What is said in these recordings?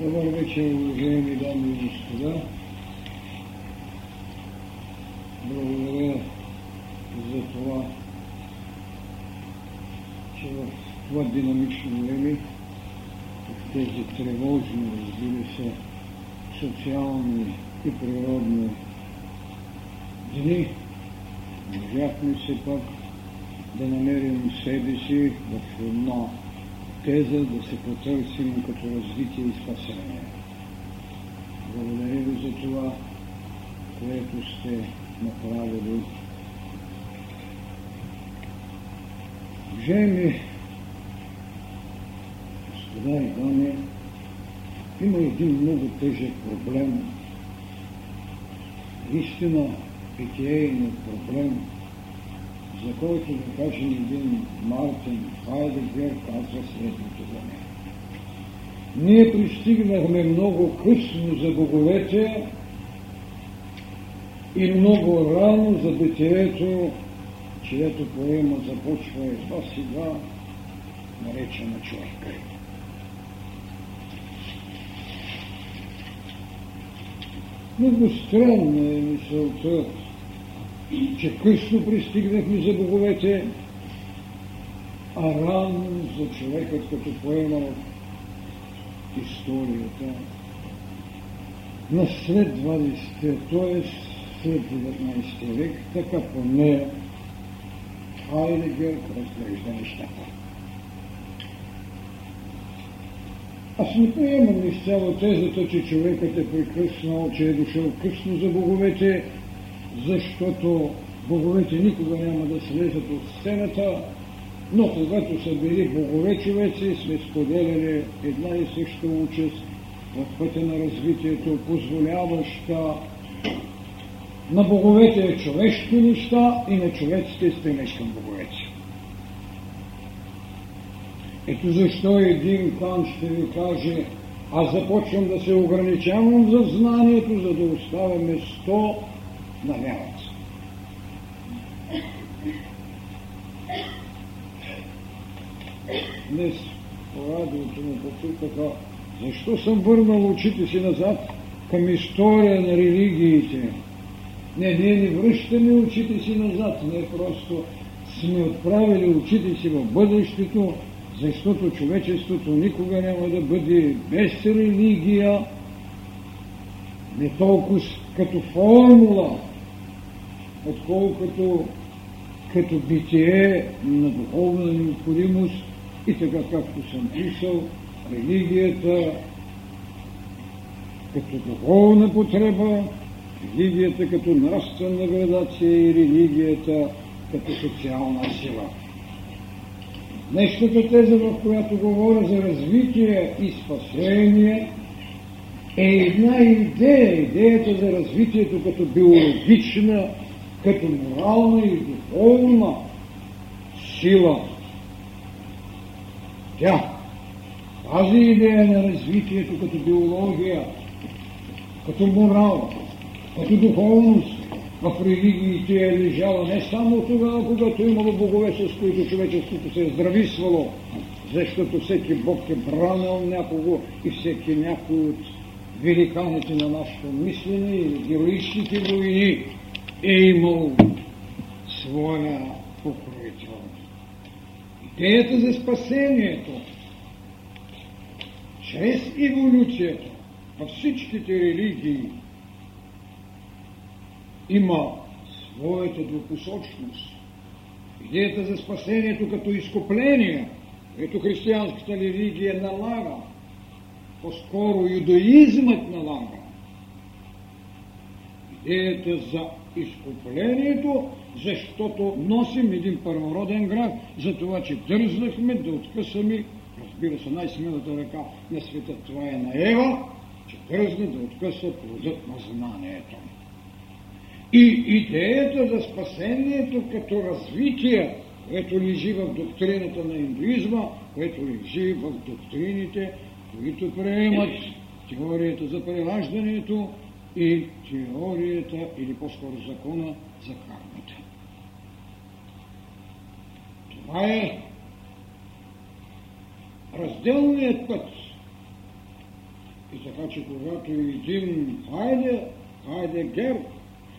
Добър вечер, уважаеми дами и господа. Благодаря за това, че в това динамично време, в тези тревожни, разбира се, социални и природни дни, можахме все пак да намерим себе си в една теза да се потърсим като развитие и спасение. Благодаря ви за това, което сте направили. Уважаеми господа и дами, има един много тежък проблем, истина питейният проблем, за който да кажем един Мартин Хайдегер казва следното за мен. Ние пристигнахме много късно за боговете и много рано за битието, чието поема започва едва сега, наречена човек. Много странна е мисълта, че късно пристигнахме за боговете, а рано за човекът, като поема историята на след 20-те, т.е. след 19 век, така поне Хайдегер разглежда нещата. Аз не приемам изцяло тезата, че човекът е прекъснал, че е дошъл късно за боговете, защото боговете никога няма да слезат от сцената, но когато са били богове човеци, сме споделяли една и съща участ в пътя на развитието, позволяваща на боговете човешки неща и на човеците стремеж към боговете. Ето защо един кан ще ви каже, аз започвам да се ограничавам за знанието, за да оставя место на вярата. Днес по радиото му попитаха, защо съм върнал очите си назад към история на религиите. Не, ние не връщаме очите си назад, не просто сме отправили очите си в бъдещето, защото човечеството никога няма да бъде без религия, не толкова като формула, отколкото като битие на духовна необходимост и така както съм писал, религията като духовна потреба, религията като нравствена градация и религията като социална сила. Днешната теза, в която говоря за развитие и спасение, е една идея, идеята за развитието като биологична, като морална и духовна сила. Тя, тази идея на развитието като биология, като морал, като духовност, в религиите е лежала не само тогава, когато е имало богове, с които човечеството се е здрависвало, защото всеки бог е бранил някого и всеки някой от великаните на нашето мислене и героичните войни е имал своя покровител. Идеята за спасението чрез еволюцията във всичките религии има своята двупосочност. Идеята за спасението като изкупление, ето християнската религия налага, по-скоро юдаизмът налага. Идеята за изкуплението, защото носим един първороден град, за това, че дързнахме да откъсаме, разбира се, най-смелата ръка на света, това е на Ева, че дързна да откъсва плодът на знанието. И идеята за спасението като развитие, което лежи в доктрината на индуизма, което лежи в доктрините, които приемат теорията за прераждането и теорията, или по-скоро закона за кармата. Това е разделният път. И така, че когато един хайде, хайде гер,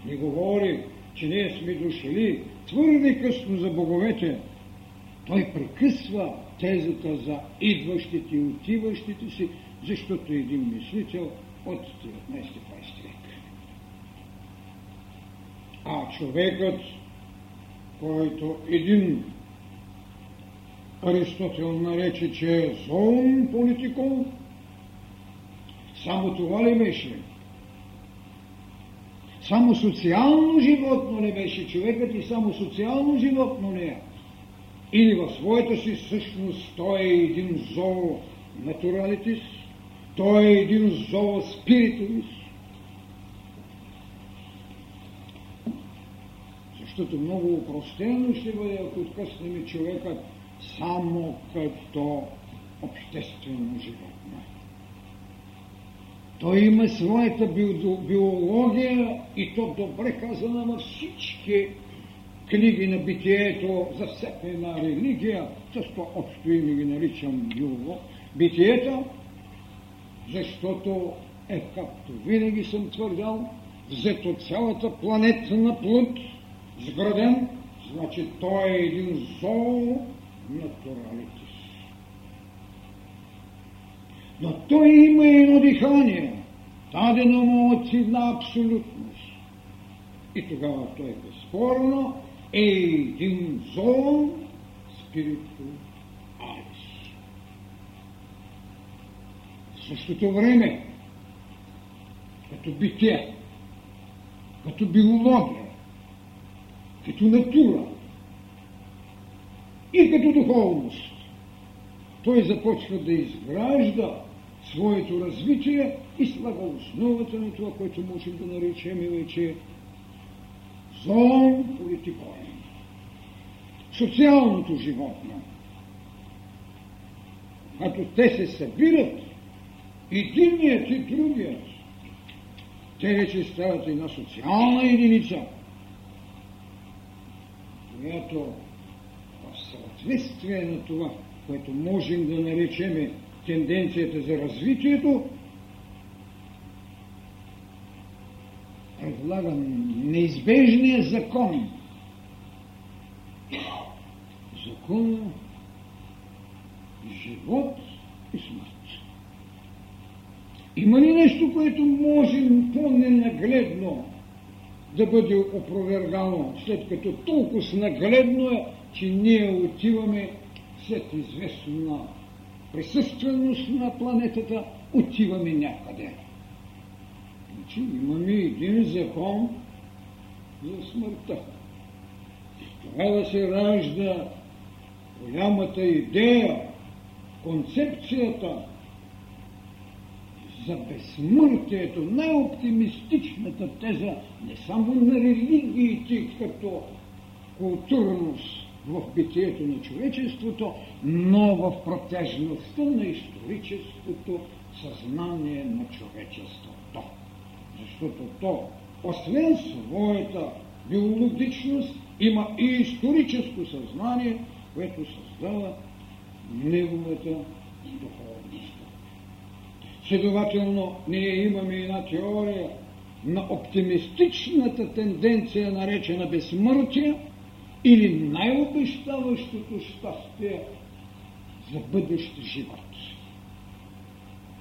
ни говори, че ние сме дошли твърде късно за боговете, той прекъсва тезата за идващите и отиващите си, защото един мислител от 19-20 век. А човекът, който един Аристотел нарече, че е зон политикон, само това ли беше? Само социално животно ли беше човекът и само социално животно ли е? Или в своята си същност той е един зоо натуралитис, той е един зоо спиритуис. Защото много упростено ще бъде, ако откъснем човекът само като обществено животно. Той има своята биология и то добре казана във всички книги на битието за всяка една религия, също общо име ги наричам биолог, битието, защото е, както винаги съм твърдял, взето цялата планета на плът, сграден, значи той е един зоо натуралитис. Но той има едно дихание, дадено му от една абсолютност. И тогава той безспорно е един зон спириту алис. Същото време, като битие, като биология, като натура и като духовност, той започва да изгражда своето развитие и слага основата на това, което можем да наречем вече зон политикон. Социалното животно. Като те се събират, единият и другият, те вече стават една социална единица, която в съответствие на това, което можем да наречеме тенденцията за развитието, предлага неизбежния закон. Закон живот и смърт. Има ли нещо, което можем по-ненагледно да бъде опровергано, след като толкова нагледно е, че ние отиваме след известна присъственост на планетата, отиваме някъде. Значи имаме един закон за смъртта. Тогава се ражда голямата идея, концепцията за безсмъртието, най-оптимистичната теза не само на религиите като културност в битието на човечеството, но в протежността на историческото съзнание на човечеството. Защото то, освен своята биологичност, има и историческо съзнание, което създава неговата духовност. Следователно, ние имаме една теория на оптимистичната тенденция, наречена безсмъртие, или най-обещаващото щастие за бъдещ живот.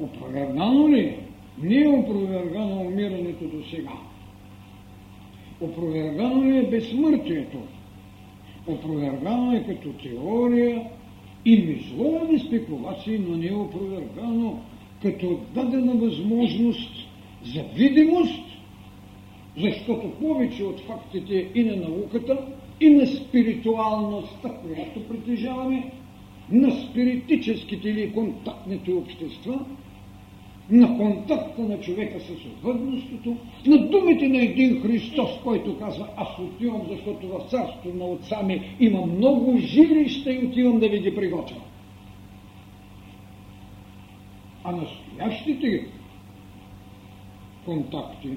Опровергано ли? Не е опровергано умирането до сега. Опровергано ли е безсмъртието? Опровергано е като теория и мисловни спекулации, но не е опровергано като дадена възможност за видимост, защото повече от фактите и на науката, и на спиритуалността, която притежаваме, на спиритическите или контактните общества, на контакта на човека с отвъдностното, на думите на един Христос, който казва, аз отивам, защото в царството на отца ми има много жилища и отивам да ви ги приготвя. А настоящите контакти,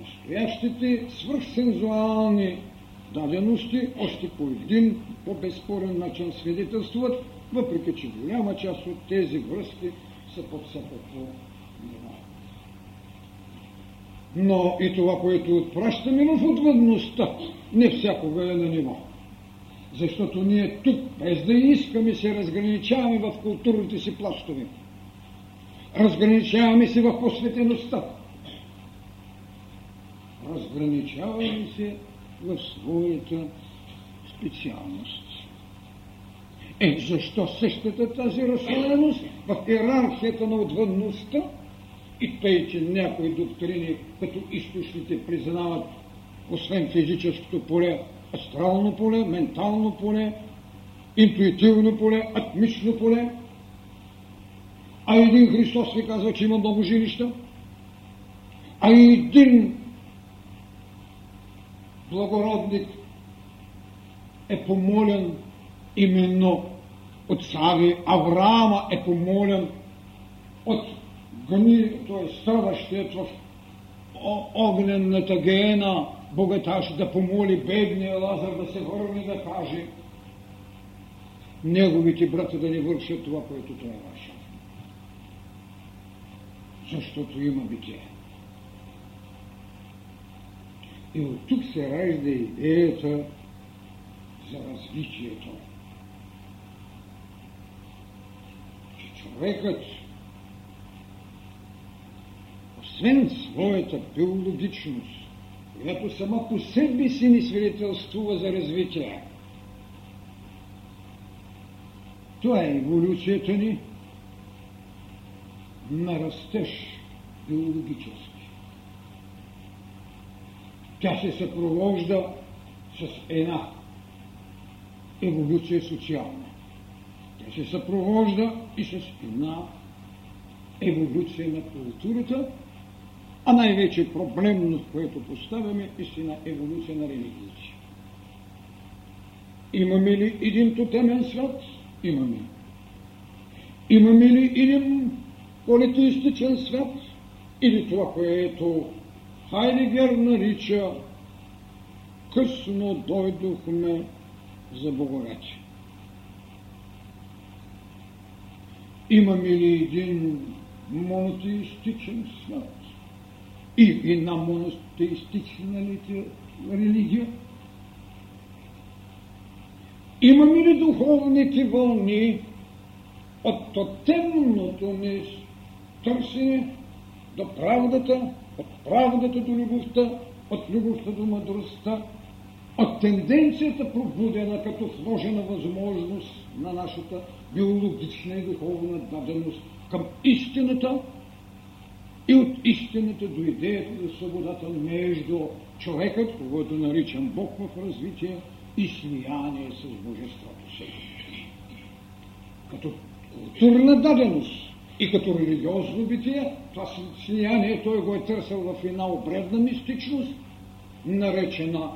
настоящите свръхсензуални дадености, още по един по-безспорен начин свидетелствуват, въпреки че голяма част от тези връзки са под всякакво ниво. Но и това, което отпращаме в отвъдността, не всякога е на ниво. Защото ние тук, без да искаме, се разграничаваме в културните си плащове. Разграничаваме се в посветеността. Разграничаваме се в своята специалност. Е, защо същата тази разслоеност в иерархията на отвъдността и тъй, че някои доктрини като източните признават освен физическото поле, астрално поле, ментално поле, интуитивно поле, атмично поле, а един Христос ви казва, че има много жилища, а един благородник е помолен именно от Сави, Авраама е помолен от гни, т.е. страдащият в огнената гена, богаташ да помоли бедния Лазар да се върне да каже неговите брата да не вършат това, което той е. Защото има битие. И от тук се ражда идеята за развитието. Че човекът, освен своята биологичност, която сама по себе си ни свидетелствува за развитие, това е еволюцията ни на растеж биологически. Тя се съпровожда с една еволюция социална. Тя се съпровожда и с една еволюция на културата, а най-вече проблемно, което поставяме, истина еволюция на религиите. Имаме ли един тотемен свят? Имаме. Имаме ли един политеистичен свят? Или това, което Хайдегер нарича късно дойдохме за Богорече. Имаме ли един монотеистичен свят и една монотеистична религия? Имаме ли духовните вълни от тотемното ни търсене до правдата, от правдата до любовта, от любовта до мъдростта, от тенденцията пробудена като вложена възможност на нашата биологична и духовна даденост към истината и от истината до идеята за свободата между човекът, когато наричам Бог в развитие, и слияние с Божеството си. Като културна даденост и като религиозно битие, това слияние той го е търсил в една обредна мистичност, наречена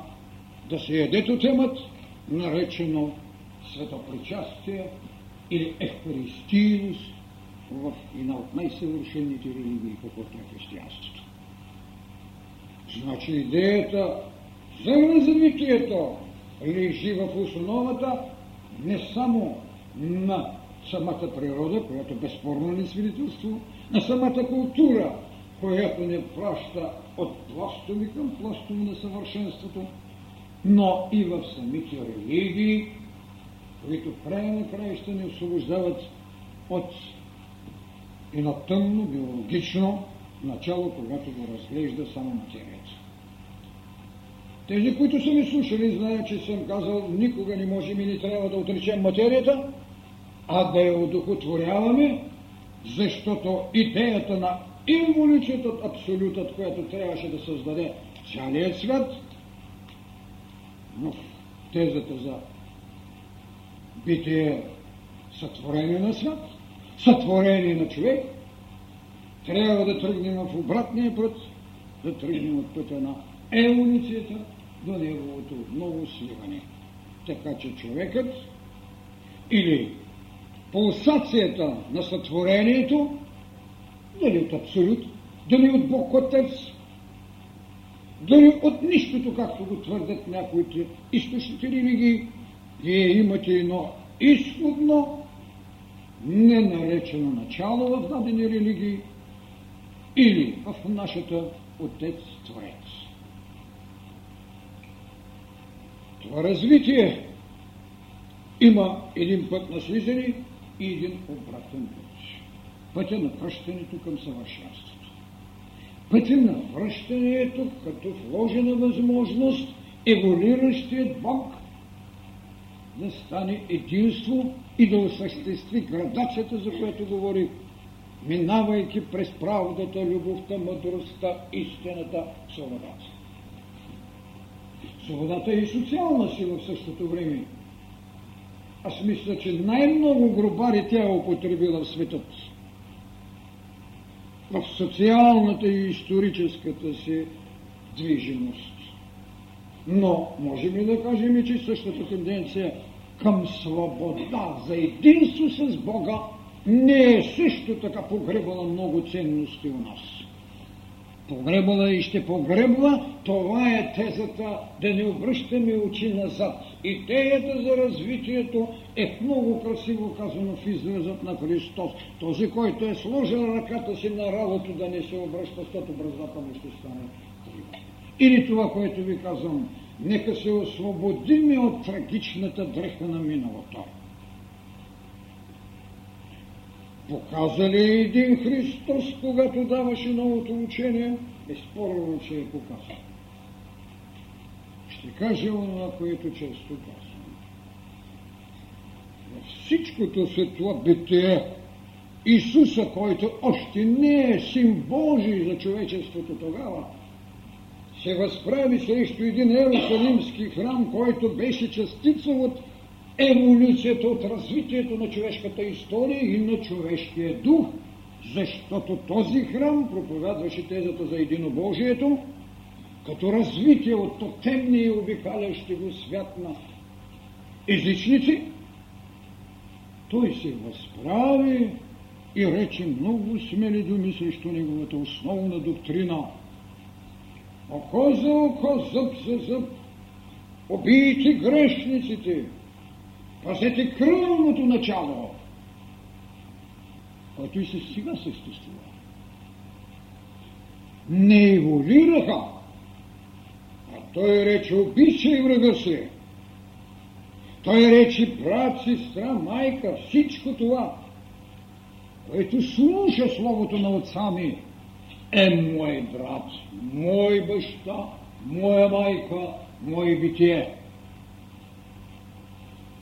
да се ядето темът, наречено светопричастие или евхаристийност в една от най-съвършените религии, каквото е християнството. Значи идеята за развитието лежи в основата не само на самата природа, която безспорно ни свидетелство, на самата култура, която не праща от пластови към пластови на съвършенството, но и в самите религии, които край на край ще ни освобождават от едно тъмно, биологично начало, когато го разглежда само материята. Тези, които са ми слушали, знаят, че съм казал, никога не можем и не трябва да отречем материята, а да я одухотворяваме, защото идеята на еволюцията от абсолютът, която трябваше да създаде цялият свят, но тезата за битие сътворение на свят, сътворение на човек, трябва да тръгнем в обратния път, да тръгнем от пътя на еволюцията до неговото ново сливане. Така че човекът или пулсацията на сътворението, дали от абсолют, дали от Бог Отец, дали от нищото, както го твърдят някои от източните религии, вие имате едно изходно, ненаречено начало в дадени религии или в нашата Отец Творец. Това развитие има един път на слизане и един обратен път. Пътя на връщането към съвършенството. Пътя на връщането като вложена възможност еволюиращият Бог да стане единство и да осъществи градацията, за която говорих, минавайки през правдата, любовта, мъдростта, истината, свободата. Свободата е и социална сила в същото време. Аз мисля, че най-много гробари тя е употребила в светът. В социалната и историческата си движимост. Но можем ли да кажем, че същата тенденция към свобода за единство с Бога не е също така погребала много ценности у нас. Погребала и ще погребла, това е тезата да не обръщаме очи назад. Идеята за развитието е много красиво казано в изразът на Христос. Този, който е сложил ръката си на работа да не се обръща, защото браздата му ще стане. Или това, което ви казвам, нека се освободиме от трагичната дреха на миналото. Показа ли един Христос, когато даваше новото учение? Безспорно, че е показал. Ще кажа това, което често казвам. Във всичкото това битие, Исуса, който още не е син Божий за човечеството тогава, се възправи срещу един Иерусалимски храм, който беше частица от еволюцията, от развитието на човешката история и на човешкия дух, защото този храм проповядваше тезата за единобожието, като развитие от тотемния и обикалящи го свят на езичници, той се възправи и рече много смели думи срещу неговата основна доктрина – око за око, зъб за зъб. Убийте грешниците, пазете кръвното начало, което и се сега съществува. Не еволюираха, а той рече обичай врага си. Той рече брат, сестра, майка, всичко това, което слуша Словото на отца ми, е мой брат, мой баща, моя майка, мое битие.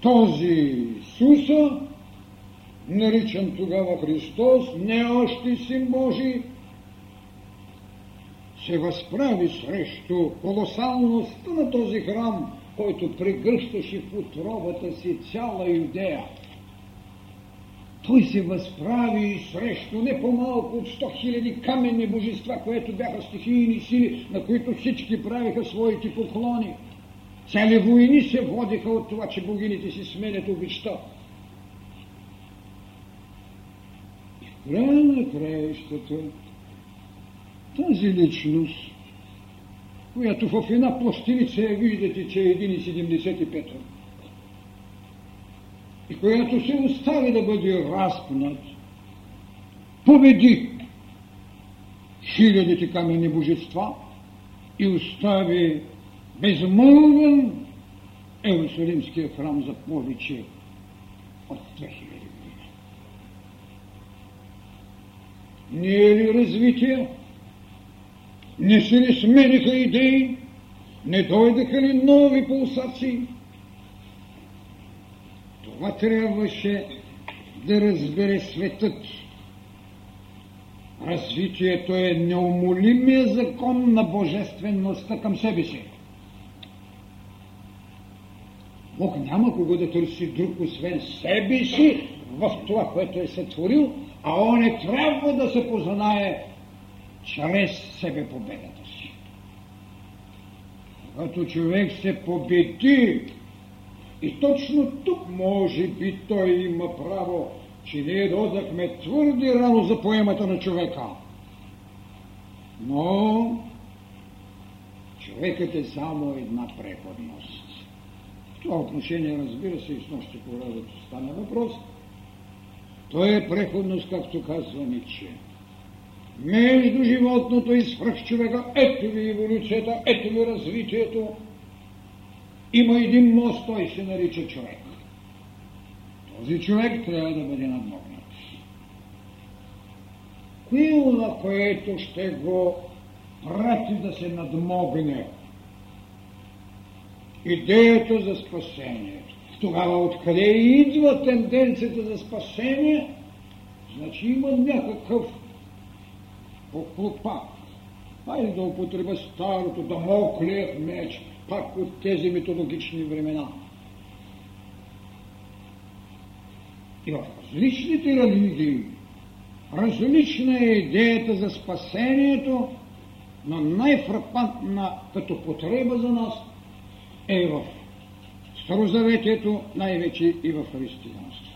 Този Исуса, наричан тогава Христос, не още син Божий, се възправи срещу колосалността на този храм, който прегръщаше в отробата си цяла Юдея той се възправи срещу не по-малко от 100 хиляди каменни божества, което бяха стихийни сили, на които всички правиха своите поклони. Цели войни се водиха от това, че богините си сменят обичта. В края на краищата тази личност, която в една пластиница я виждате, че е 1,75 и която се остави да бъде разпнат, победи хилядите каменни божества и остави безмълвен Иерусалимския храм за повече от 2000 години. Не е ли развитие? Не се ли смениха идеи? Не дойдаха ли нови пулсации? Това трябваше да разбере светът. Развитието е неумолимия закон на божествеността към себе си. Бог няма кого да търси друг, освен себе си в това, което е сътворил, а он не трябва да се познае чрез себе победата си. Когато човек се победи и точно тук може би той има право, че ние додахме твърде рано за поемата на човека. Но човекът е само една преходност. Това отношение, разбира се, и с нощи когато стане въпрос, той е преходност, както казва Ниче. между животното и свръхчовека. Ето ви еволюцията, ето ви развитието. Има един мост, той се нарича човек. Този човек трябва да бъде надмогнат. Кое е което ще го прати да се надмогне? Идеята за спасението. Тогава откъде идва тенденцията за спасение? Значи има някакъв поклопак. Хайде да употреба старото, да моклият меч, пак от тези митологични времена. И в различните религии различна е идеята за спасението, но най-фрапантна като потреба за нас е в Старозаветието, най-вече и в християнството.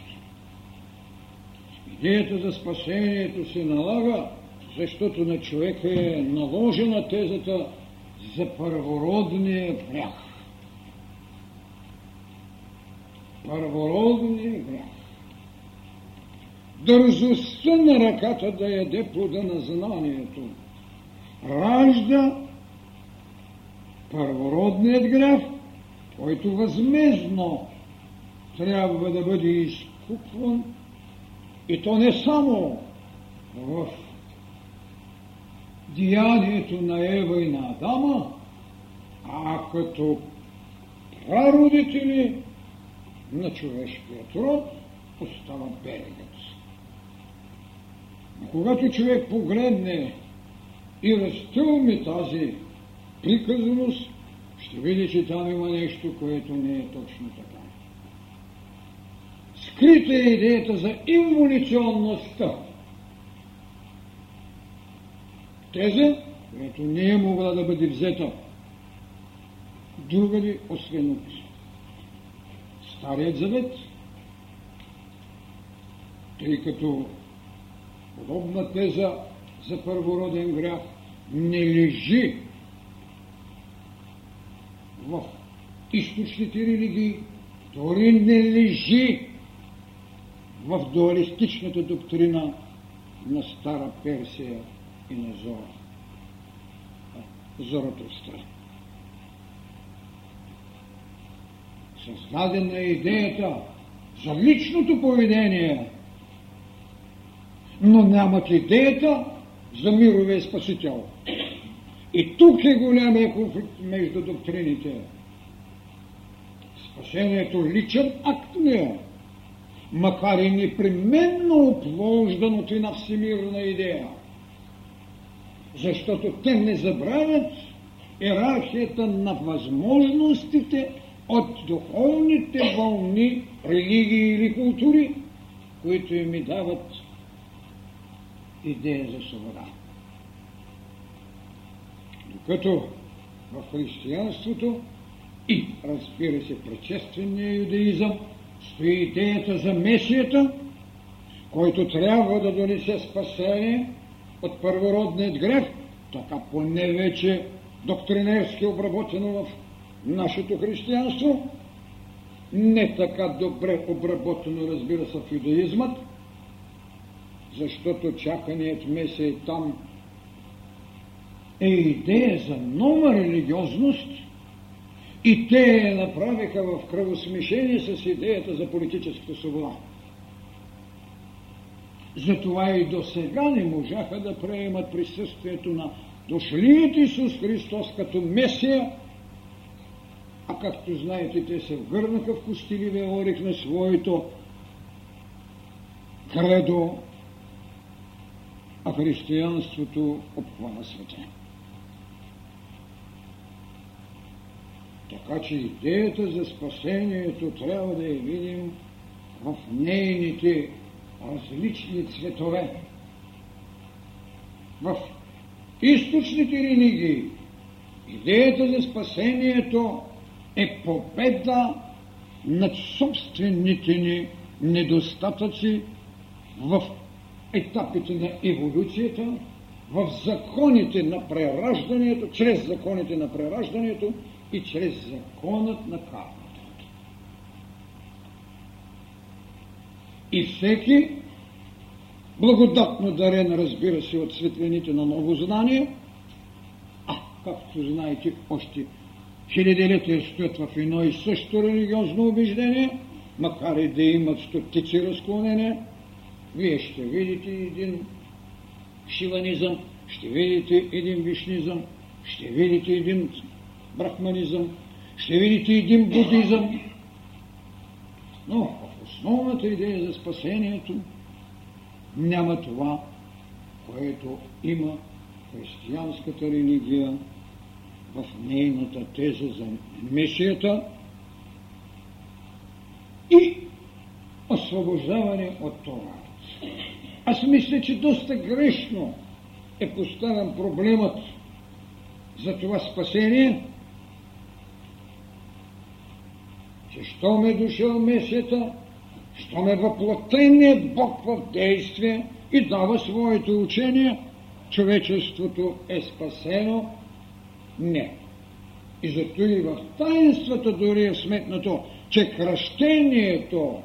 Идеята за спасението се налага, защото на човека е наложена тезата за първородния грях. Първородния грях. Дързостта на ръката да яде плода на знанието ражда първородният грях, който възмезно трябва да бъде изкупван и то не само в деянието на Ева и на Адама, а като прародители на човешкият род остава берегът. Когато човек погледне и разтълми тази приказност, ще види, че там има нещо, което не е точно така. Скрита е идеята за инволюционността. Теза, която не е могла да бъде взета другади, освен от Старият завет, тъй като подобна теза за първороден грях не лежи в източните религии, дори не лежи в дуалистичната доктрина на Стара Персия и на Зора. Зоротростра. Създадена е идеята за личното поведение, но нямат идеята за мировия спасител. И тук е голямия конфликт между доктрините. Спасението личен акт не е, макар и непременно оплождан от една всемирна идея. Защото те не забравят иерархията на възможностите от духовните вълни, религии или култури, които им дават идея за свобода. Докато в християнството и, разбира се, предшествения юдаизъм стои идеята за Месията, който трябва да донесе спасение от първородният грех, така поне вече доктринерски обработено в нашето християнство, не така добре обработено, разбира се, в юдаизмът, защото чаканият Месия там е идея за нова религиозност и те я направиха в кръвосмешение с идеята за политическата свобода. Затова и до сега не можаха да приемат присъствието на дошлият Исус Христос като Месия, а както знаете, те се върнаха в Костиливия орих на своето кредо, а християнството обхвана света. Така че идеята за спасението трябва да я видим в нейните различни цветове. В източните религии идеята за спасението е победа над собствените ни недостатъци в етапите на еволюцията, в законите на прераждането, чрез законите на прераждането и чрез законът на кармата. И всеки благодатно дарен, разбира се, от светлените на ново знание, а, както знаете, още хилядилетия стоят в едно и също религиозно убеждение, макар и да имат стотици разклонения, вие ще видите един шиванизъм, ще видите един вишнизъм, ще видите един брахманизъм, ще видите един будизъм. Но в основната идея за спасението няма това, което има християнската религия в нейната теза за мисията и освобождаване от това. Аз мисля, че доста грешно е поставен проблемът за това спасение, че щом е дошъл месията, щом е въплотеният Бог в действие и дава своето учение, човечеството е спасено? Не. И зато и в таинствата дори е сметнато, че кръщението,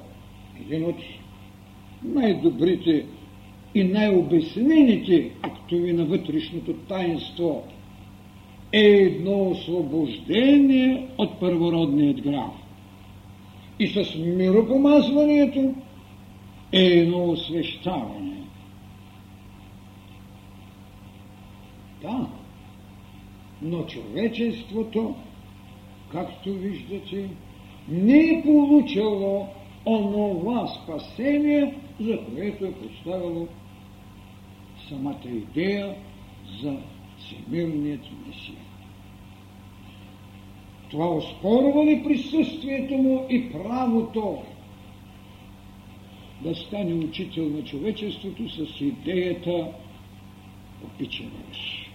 един от най-добрите и най-обяснените актови на вътрешното таинство е едно освобождение от първородният грах. И с миропомазването е едно освещаване. Да, но човечеството, както виждате, не е получало онова спасение, за което е поставило самата идея за всемирният Месия. Това оспорва ли присъствието му и правото да стане учител на човечеството с идеята опичаваш.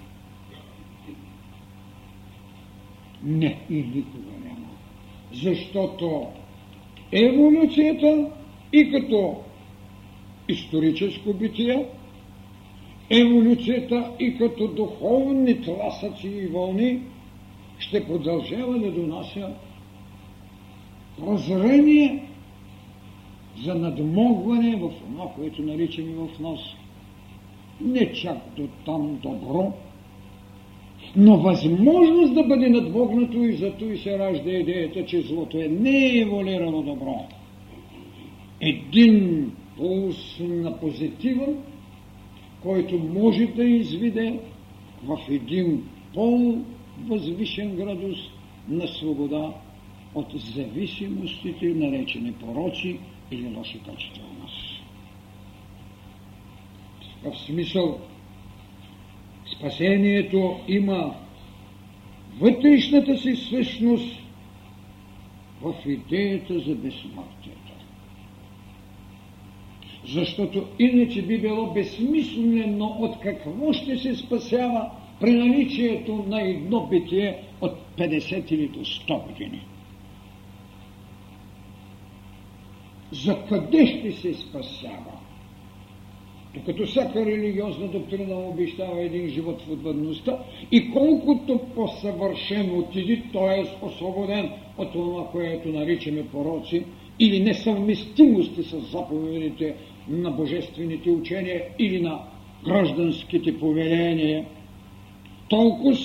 Не, и никога няма. Защото еволюцията и като историческо битие, еволюцията и като духовни тласъци и вълни ще продължава да донася прозрение за надмогване в това, което наричаме в нас. Не чак до там добро, но възможност да бъде надмогнато и зато и се ражда идеята, че злото е не еволирано добро. Един пулс на позитивен, който може да изведе в един по-възвишен градус на свобода от зависимостите, наречени пороци или лоши качества у нас. В смисъл, спасението има вътрешната си същност в идеята за безсмъртието защото иначе би било безсмислено от какво ще се спасява при наличието на едно битие от 50 или до 100 години. За къде ще се спасява? Докато всяка религиозна доктрина обещава един живот в отвъдността и колкото по-съвършено отиди, т.е. освободен от това, което наричаме пороци, или несъвместимости с заповедите на божествените учения или на гражданските повеления, толкова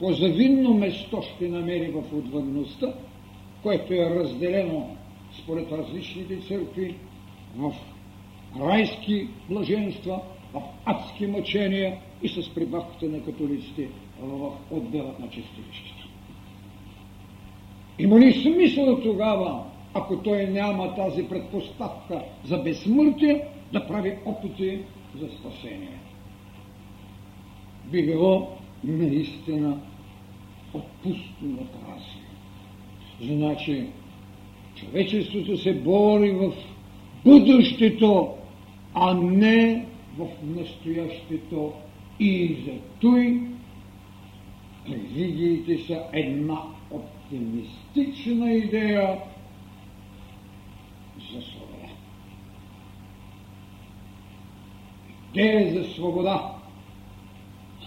по-завинно место ще намери в отвъдността, което е разделено според различните църкви в райски блаженства, в адски мъчения и с прибавката на католиците в отделът на чистилището. Има ли смисъл тогава ако той няма тази предпоставка за безсмъртие, да прави опити за спасение. Би било наистина отпусто на тази. Значи, човечеството се бори в бъдещето, а не в настоящето и за той религиите са една оптимистична идея, за свобода. Идея за свобода.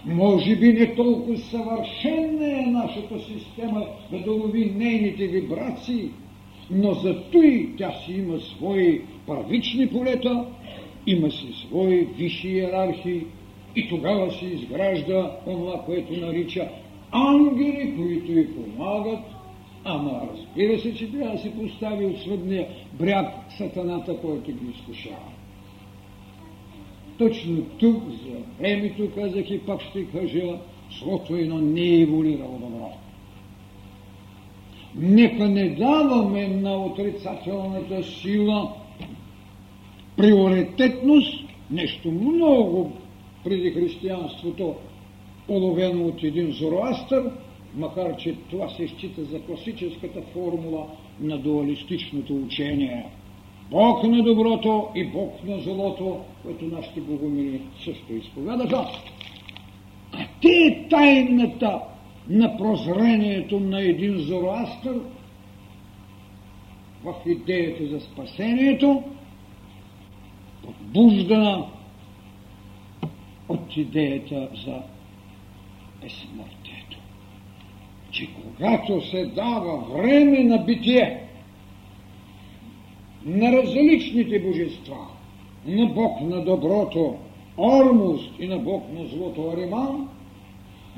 Може би не толкова съвършена е нашата система да долови нейните вибрации, но зато и тя си има свои първични полета има си свои висши иерархии и тогава се изгражда това, което нарича ангели, които ви помагат, ама разбира се, че трябва да се постави от свъдния бряг сатаната, който ги изкушава. Точно тук, за времето, казах и пак ще кажа, злото едно не еволирало добро. Нека не даваме на отрицателната сила приоритетност, нещо много преди християнството, уловено от един Зороастър, макар че това се счита за класическата формула на дуалистичното учение. Бог на доброто и Бог на злото, което нашите богомили също изповядаха. А те е тайната на прозрението на един Зороастър в идеята за спасението, подбуждана от идеята за безсмъртието. Че когато се дава време на битие на различните божества, на Бог на доброто Ормус и на Бог на злото Ариман,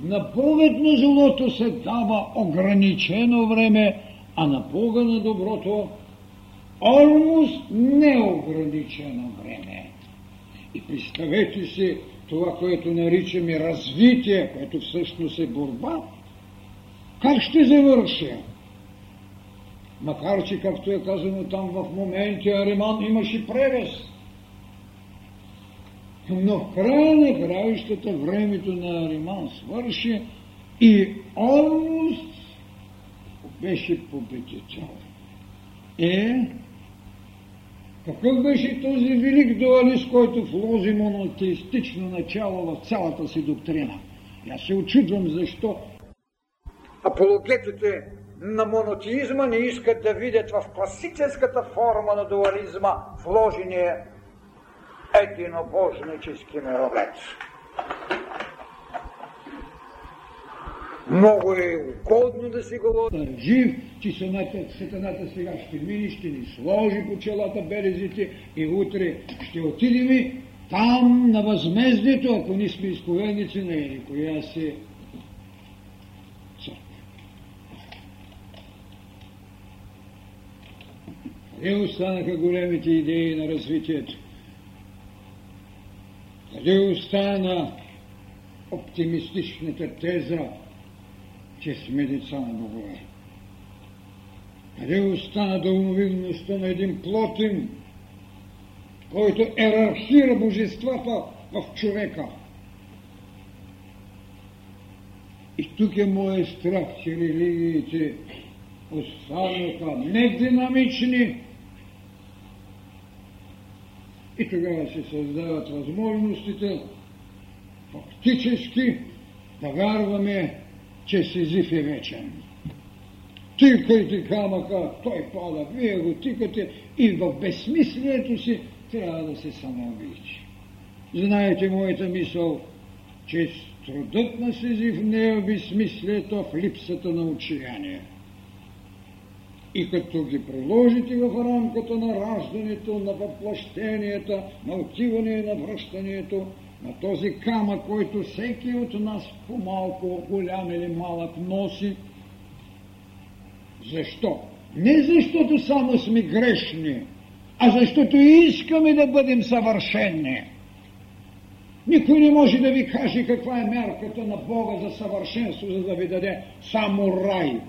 на Богът на злото се дава ограничено време, а на Бога на доброто Ормус неограничено време. И представете си това, което наричаме развитие, което всъщност е борба, как ще завърши? Макар, че, както е казано там в моменти, Ариман имаше превес. Но в края на краищата времето на Ариман свърши и Ормус беше победител. Е, какъв беше този велик дуалист, който вложи монотеистично начало в цялата си доктрина? аз се очудвам защо апологетите на монотеизма не искат да видят в класическата форма на дуализма вложения единобожнически мировец. Много е угодно да си говори. Жив, че сатаната, сатаната сега ще мине, ще ни сложи по челата березите и утре ще отидем там на възмездието, ако ни сме изповедници на или коя си Къде останаха големите идеи на развитието? Къде остана оптимистичната теза че сме деца на богове. Къде остана дълновидността на един плотен, който ерархира божествата в човека? И тук е моят страх, че религиите останаха нединамични и тогава се създават възможностите фактически да вярваме че Сизиф е вечен. Тикайте камъка, той пада, вие го тикате и в безсмислието си трябва да се самоубийте. Знаете моята мисъл, че трудът на Сизиф не е безсмислието, в липсата на учение. И като ги приложите в рамката на раждането, на въплъщенията, на отиване и на връщането, на този камък, който всеки от нас по-малко, голям или малък носи. Защо? Не защото само сме грешни, а защото искаме да бъдем съвършени. Никой не може да ви каже каква е мярката на Бога за съвършенство, за да ви даде само рай.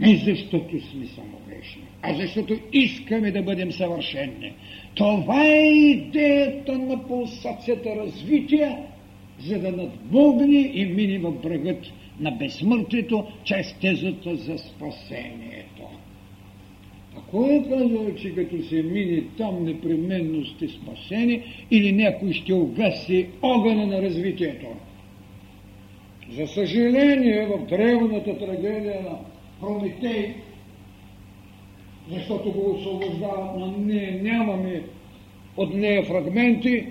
Не защото сме самогрешни, а защото искаме да бъдем съвършени. Това е идеята на пулсацията развитие, за да надмогне и мине в брегът на безсмъртието, чрез тезата за спасението. А кой е казал, че като се мине там непременно сте спасени или някой ще угаси огъня на развитието? За съжаление, в древната трагедия на Прометей, защото го освобождават, но ние нямаме от нея фрагменти,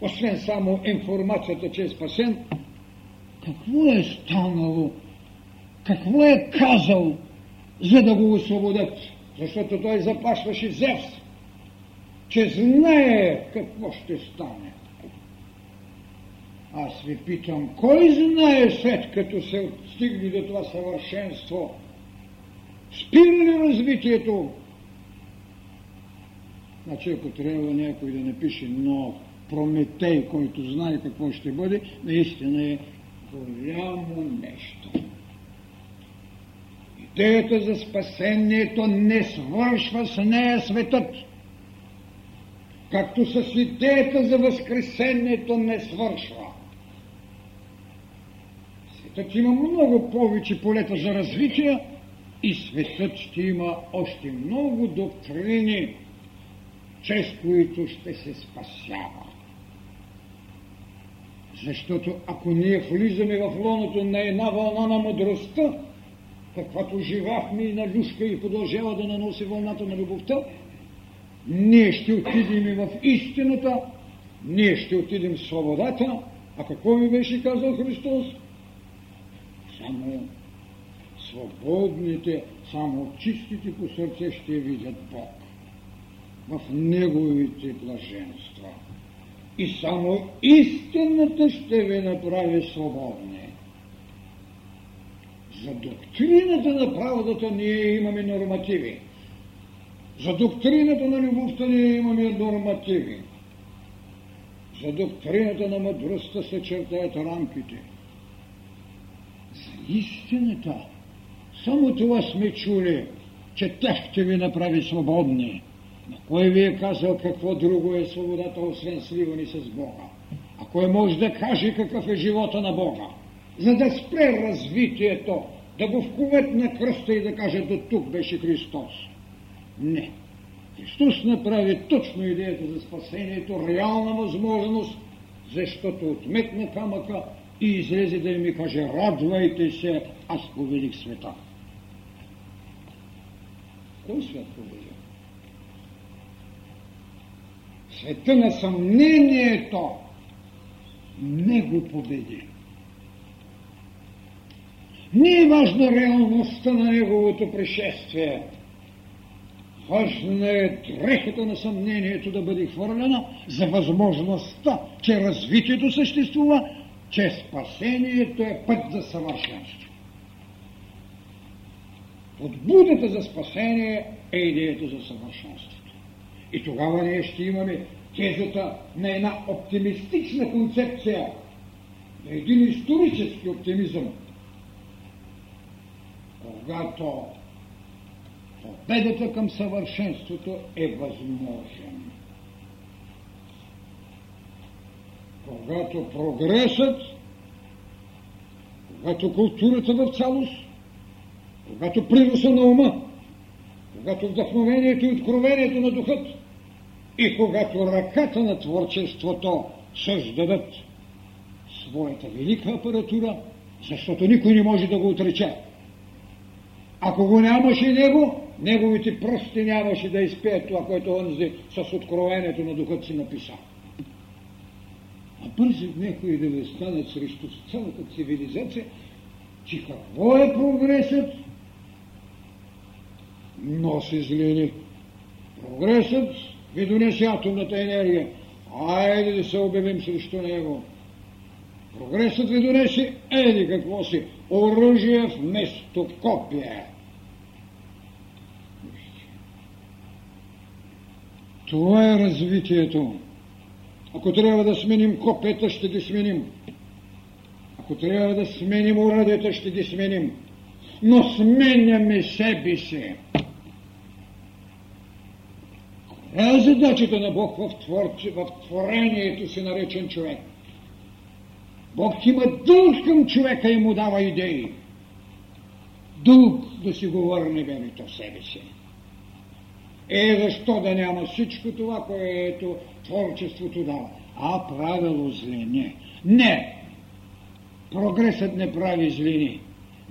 освен само информацията, че е спасен. Какво е станало? Какво е казал, за да го освободят? Защото той заплашваше Зевс. че знае какво ще стане. Аз ви питам, кой знае след като се стигне до това съвършенство? Спира ли развитието? Значи, ако трябва някой да напише нов Прометей, който знае какво ще бъде, наистина е голямо нещо. Идеята за спасението не свършва с нея светът. Както с идеята за възкресението не свършва. Светът има много повече полета за развитие и светът ще има още много доктрини, чрез които ще се спасява. Защото ако ние влизаме в лоното на една вълна на мъдростта, каквато живахме и на люшка и продължава да наноси вълната на любовта, ние ще отидем в истината, ние ще отидем в свободата, а какво ми беше казал Христос? Само свободните, само чистите по сърце ще видят Бог в Неговите блаженства и само истината ще ви направи свободни. За доктрината на правдата ние имаме нормативи. За доктрината на любовта ние имаме нормативи. За доктрината на мъдростта се чертаят рамките. За истината само това сме чули, че тя ще ви направи свободни. Но кой ви е казал какво друго е свободата, освен сливани с Бога? А кой може да каже какъв е живота на Бога? За да спре развитието, да го вкуват на кръста и да каже до тук беше Христос. Не. Христос направи точно идеята за спасението, реална възможност, защото отметна камъка и излезе да ми каже, радвайте се, аз победих света. Кой свят победил? света на съмнението не го победи. Не е важна реалността на неговото пришествие. Важна е дрехата на съмнението да бъде хвърлена за възможността, че развитието съществува, че спасението е път за съвършенство. Подбудата за спасение е идеята за съвършенство. И тогава ние ще имаме тезата на една оптимистична концепция, на един исторически оптимизъм, когато победата към съвършенството е възможен. Когато прогресът, когато културата в цялост, когато приноса на ума, когато вдъхновението и откровението на духът и когато ръката на творчеството създадат своята велика апаратура, защото никой не може да го отрече. Ако го нямаше него, неговите пръсти нямаше да изпеят това, което онзи с откровението на духът си написа. А бързат някои да станат срещу цялата цивилизация, че какво е прогресът? Носи злини. Прогресът ви донесе атомната енергия. Айде да се обявим срещу него. Прогресът ви донесе еди какво си. Оръжие вместо копия. Това е развитието. Ако трябва да сменим копията, ще ги сменим. Ако трябва да сменим урадията, ще ги сменим. Но сменяме себе си. Е задачата на Бог в, творче, в творението си наречен човек. Бог има дълг към човека и му дава идеи. Дълг да си го върне в себе си. Е, защо да няма всичко това, което творчеството дава? А правило злини. Не! Прогресът не прави злини.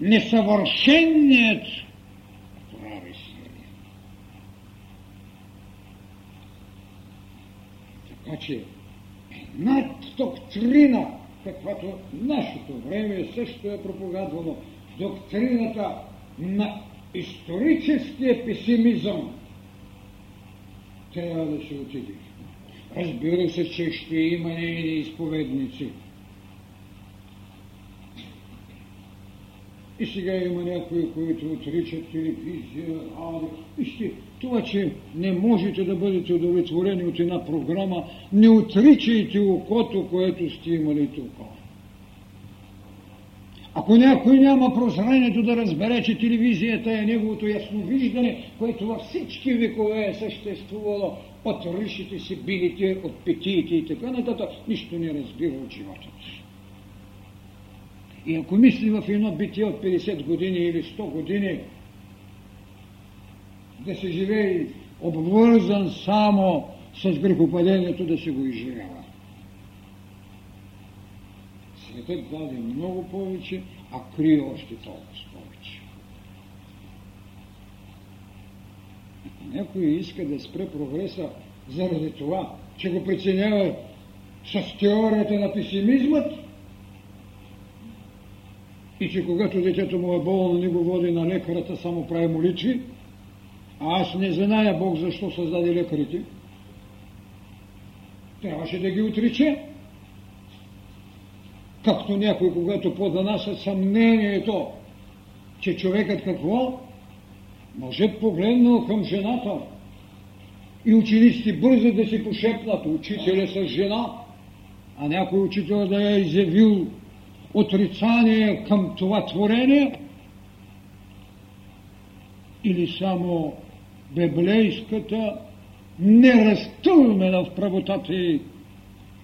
Несъвършенният Значи, една доктрина, каквато нашето време също е проповядвано, доктрината на историческия песимизъм. трябва да се отиде. Разбира се, че ще има нейни изповедници. И сега има някои, които отричат телевизия, радио. Вижте, това, че не можете да бъдете удовлетворени от една програма, не отричайте окото, което сте имали тук. Ако някой няма прозрението да разбере, че телевизията е неговото ясновиждане, което във всички векове е съществувало от ришите си, билите, от петиите и така нататък, нищо не разбира от живота. И ако мисли в едно битие от 50 години или 100 години, да се живее обвързан само с грехопадението, да се го изживява. Светът даде много повече, а крие още толкова повече. Ако някой иска да спре прогреса заради това, че го преценява с теорията на песимизмът, и че когато детето му е болно, не го води на лекарата, само прави молитви, а аз не зная Бог защо създаде лекарите, трябваше да ги отриче. Както някой, когато подонася съмнението, че човекът какво? Може погледнал към жената и учениците бързо да си пошепнат учителя с жена, а някой учител да е изявил отрицание към това творение или само библейската неразтълмена в правотата и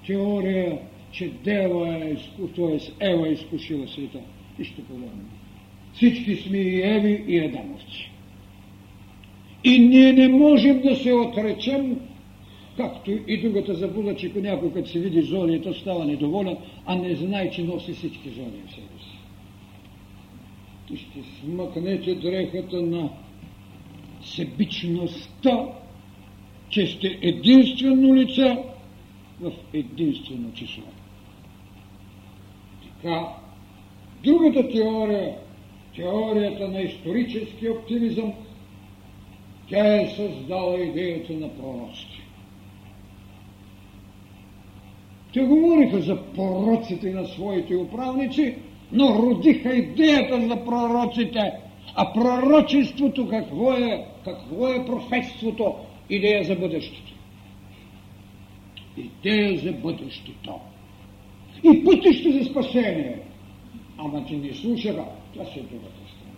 теория, че Дева е, т.е. Ева е изкушила света. Нищо подобно. Всички сме и Еви, и Адамовци. И ние не можем да се отречем Както и другата забуда, че някой като се види золието става недоволен, а не знае, че носи всички золи в себе си. И ще смъкнете дрехата на себичността, че сте единствено лице в единствено число. Така, другата теория, теорията на исторически оптимизъм, тя е създала идеята на пророците. Те говориха за пророците на своите управници, но родиха идеята за пророците. А пророчеството какво е? Какво е профетството? Идея за бъдещето. Идея за бъдещето. И пътище за спасение. Ама че не слушаха, това се е другата страна.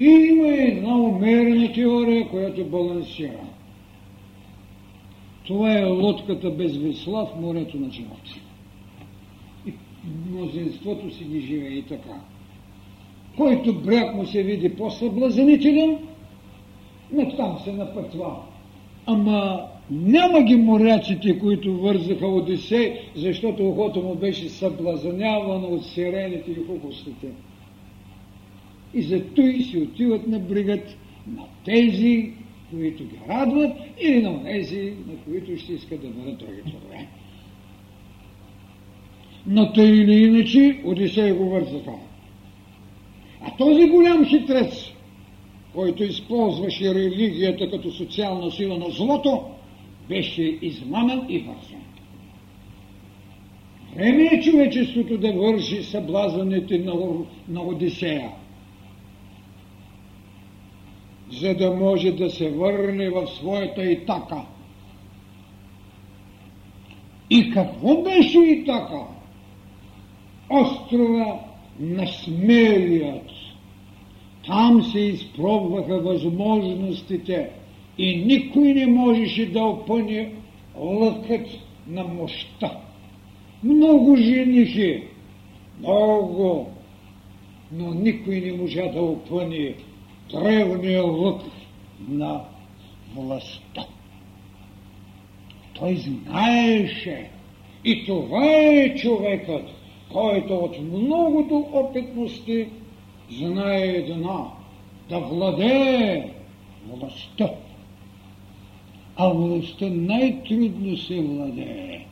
И има една умерена теория, която балансира. Това е лодката без весла в морето на живота. И мнозинството си ги живее и така. Който бряг му се види по-съблазанителен, не там се напътва. Ама няма ги моряците, които вързаха Одисей, защото ухото му беше съблазанявано от сирените и хубостите. И зато и си отиват на бригът на тези, които ги радват, или на тези, на които ще искат да бъдат други плодове. Но тъй или иначе Одисей го вързаха. А този голям хитрец, който използваше религията като социална сила на злото, беше измамен и вързан. Време е човечеството да върши съблазането на, на Одисея за да може да се върне в своята Итака. И какво беше Итака? Острова на смелият. Там се изпробваха възможностите и никой не можеше да опъне лъкът на мощта. Много женихи, много, но никой не можа да опъне древния лък на властта. Той знаеше, и това е човекът, който от многото опитности знае една да владее властта. А властта най-трудно се владее,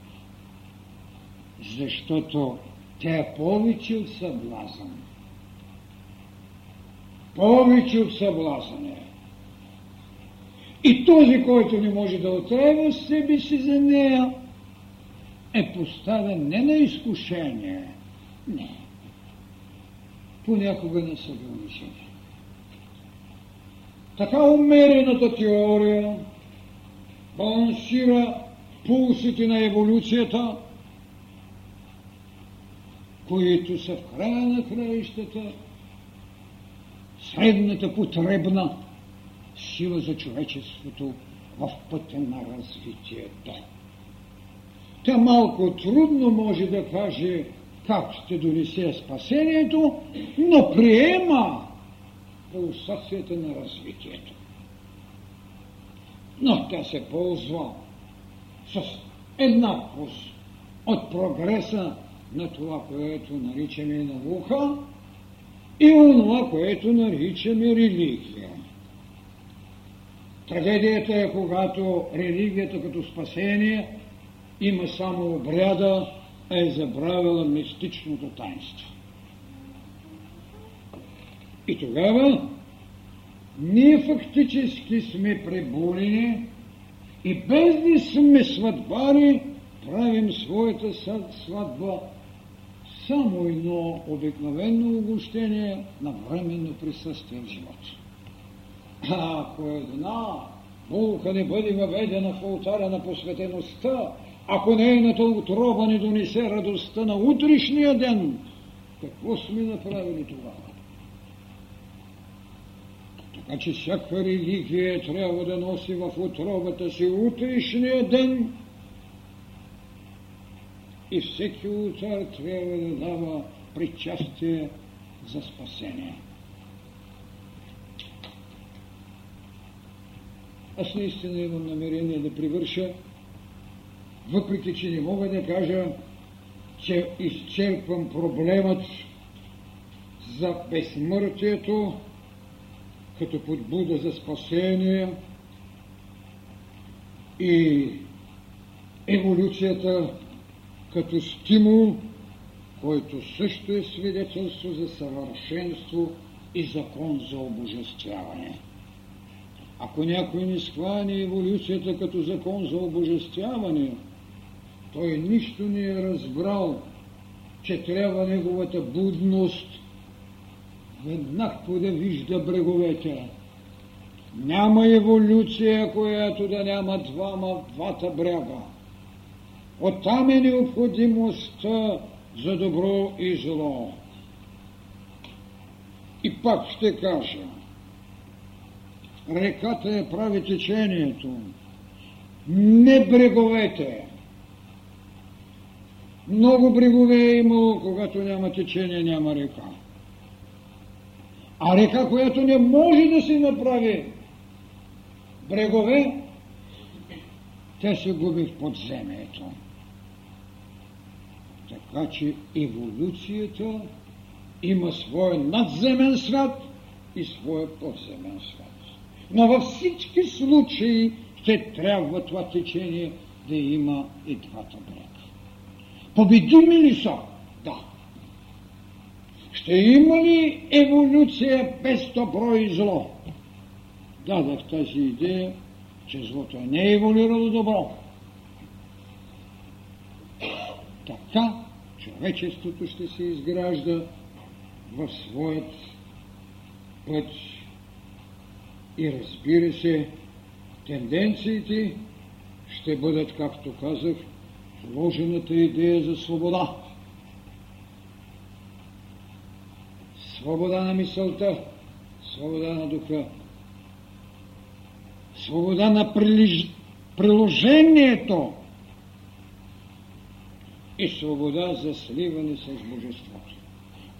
защото тя е повече от съблазън повече от съблазане. И този, който не може да отрава себе си за нея, е поставен не на изкушение, не. Понякога на съграничение. Така умерената теория балансира пулсите на еволюцията, които са в края на краищата средната потребна сила за човечеството в пътя на развитието. Тя малко трудно може да каже как ще донесе спасението, но приема философията на развитието. Но тя се ползва с еднаквост от прогреса на това, което наричаме наука и онова, което наричаме религия. Трагедията е, когато религията като спасение има само обряда, а е забравила мистичното таинство. И тогава ние фактически сме преболени и без да сме сватбари, правим своята сватба само едно обикновено огощение на временно присъствие в живота. А ако една булка не бъде въведена в алтаря на посветеността, ако нейната отроба не донесе радостта на утрешния ден, какво сме направили тогава? Така че всяка религия трябва да носи в отробата си утрешния ден и всеки ултар трябва да дава причастие за спасение. Аз наистина имам намерение да привърша, въпреки че не мога да кажа, че изчерпвам проблемът за безсмъртието като подбуда за спасение и еволюцията като стимул, който също е свидетелство за съвършенство и закон за обожествяване. Ако някой не схване еволюцията като закон за обожествяване, той нищо не е разбрал, че трябва неговата будност веднага да вижда бреговете. Няма еволюция, която да няма двама, двата брега. Оттам е необходимостта за добро и зло. И пак ще кажа, реката е прави течението, не бреговете. Много брегове е имало, когато няма течение, няма река. А река, която не може да се направи брегове, тя се губи в подземието. Така че еволюцията има своя надземен свят и своя подземен свят. Но във всички случаи ще трябва това течение да има и двата брега. Победими ли са? Да. Ще има ли еволюция без добро и зло? Дадах тази идея, че злото не е еволюирало добро. Така човечеството ще се изгражда в своят път. И разбира се, тенденциите ще бъдат, както казах, вложената идея за свобода. Свобода на мисълта, свобода на духа, свобода на прилиж... приложението и свобода за сливане с Божеството.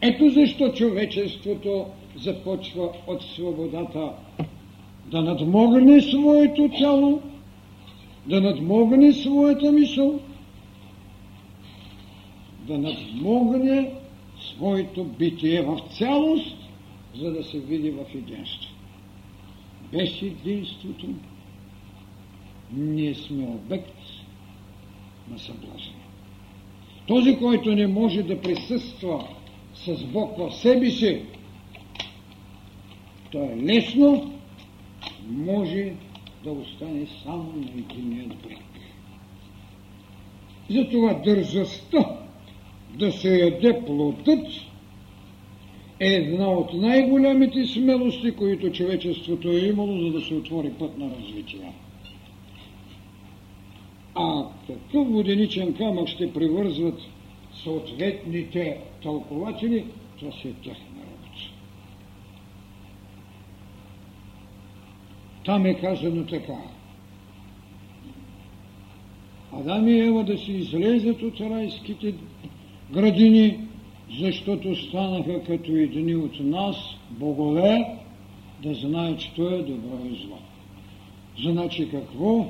Ето защо човечеството започва от свободата да надмогне своето тяло, да надмогне своята мисъл, да надмогне своето битие в цялост, за да се види в единство. Без единството ние сме обект на съблазън. Този, който не може да присъства с Бог в себе си, той лесно може да остане само на единият бряг. Затова дързостта да се яде плодът е една от най-големите смелости, които човечеството е имало, за да се отвори път на развитие. А какъв воденичен камък ще привързват съответните тълкователи, това се е тяхна работа. Там е казано така. Адам и Ева да си излезат от райските градини, защото станаха като едни от нас, богове, да знаят, що е добро и зло. Значи какво?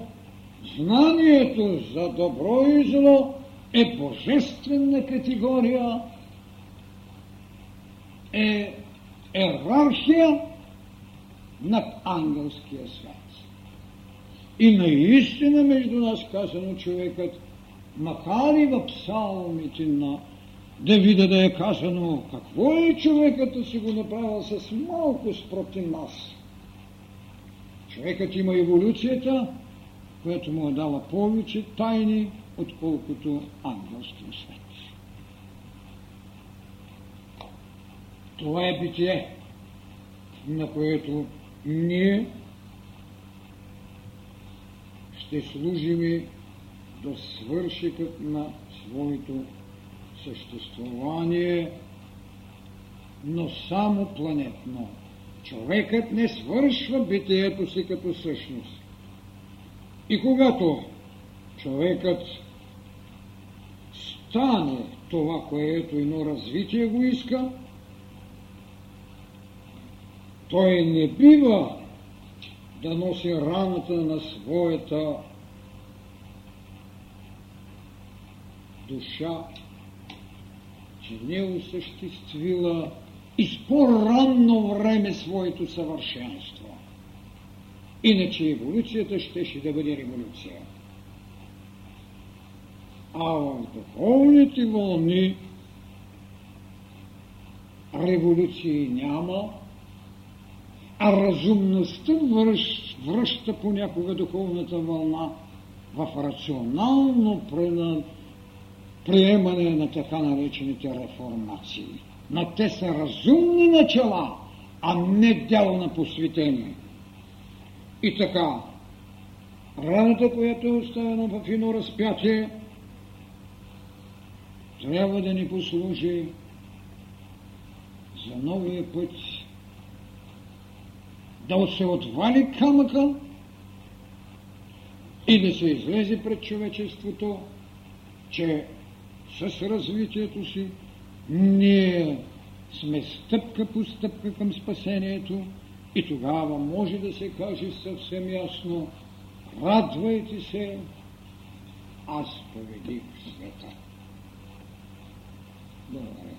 Знанието за добро и зло е божествена категория, е ерархия над ангелския свят. И наистина между нас казано човекът, макар и в псалмите на Давида да е казано какво е човекът си го направил с малко спроти нас. Човекът има еволюцията, която му е дала повече тайни, отколкото ангелския свет. Това е битие, на което ние ще служим до свършикът на своето съществувание, но само планетно. Човекът не свършва битието си като същност. И когато човекът стане това, което едно развитие го иска, той не бива да носи раната на своята душа, че не осъществила и с по-ранно време своето съвършенство. Иначе еволюцията щеше да бъде революция. А в духовните вълни революции няма, а разумността връща понякога духовната вълна в рационално приемане на така наречените реформации. Но те са разумни начала, а не дело на посветение. И така, раната, която е оставена в едно разпятие, трябва да ни послужи за новия път да се отвали камъка и да се излезе пред човечеството, че с развитието си ние сме стъпка по стъпка към спасението и тогава може да се каже съвсем ясно радвайте се, аз победих света. Благодаря.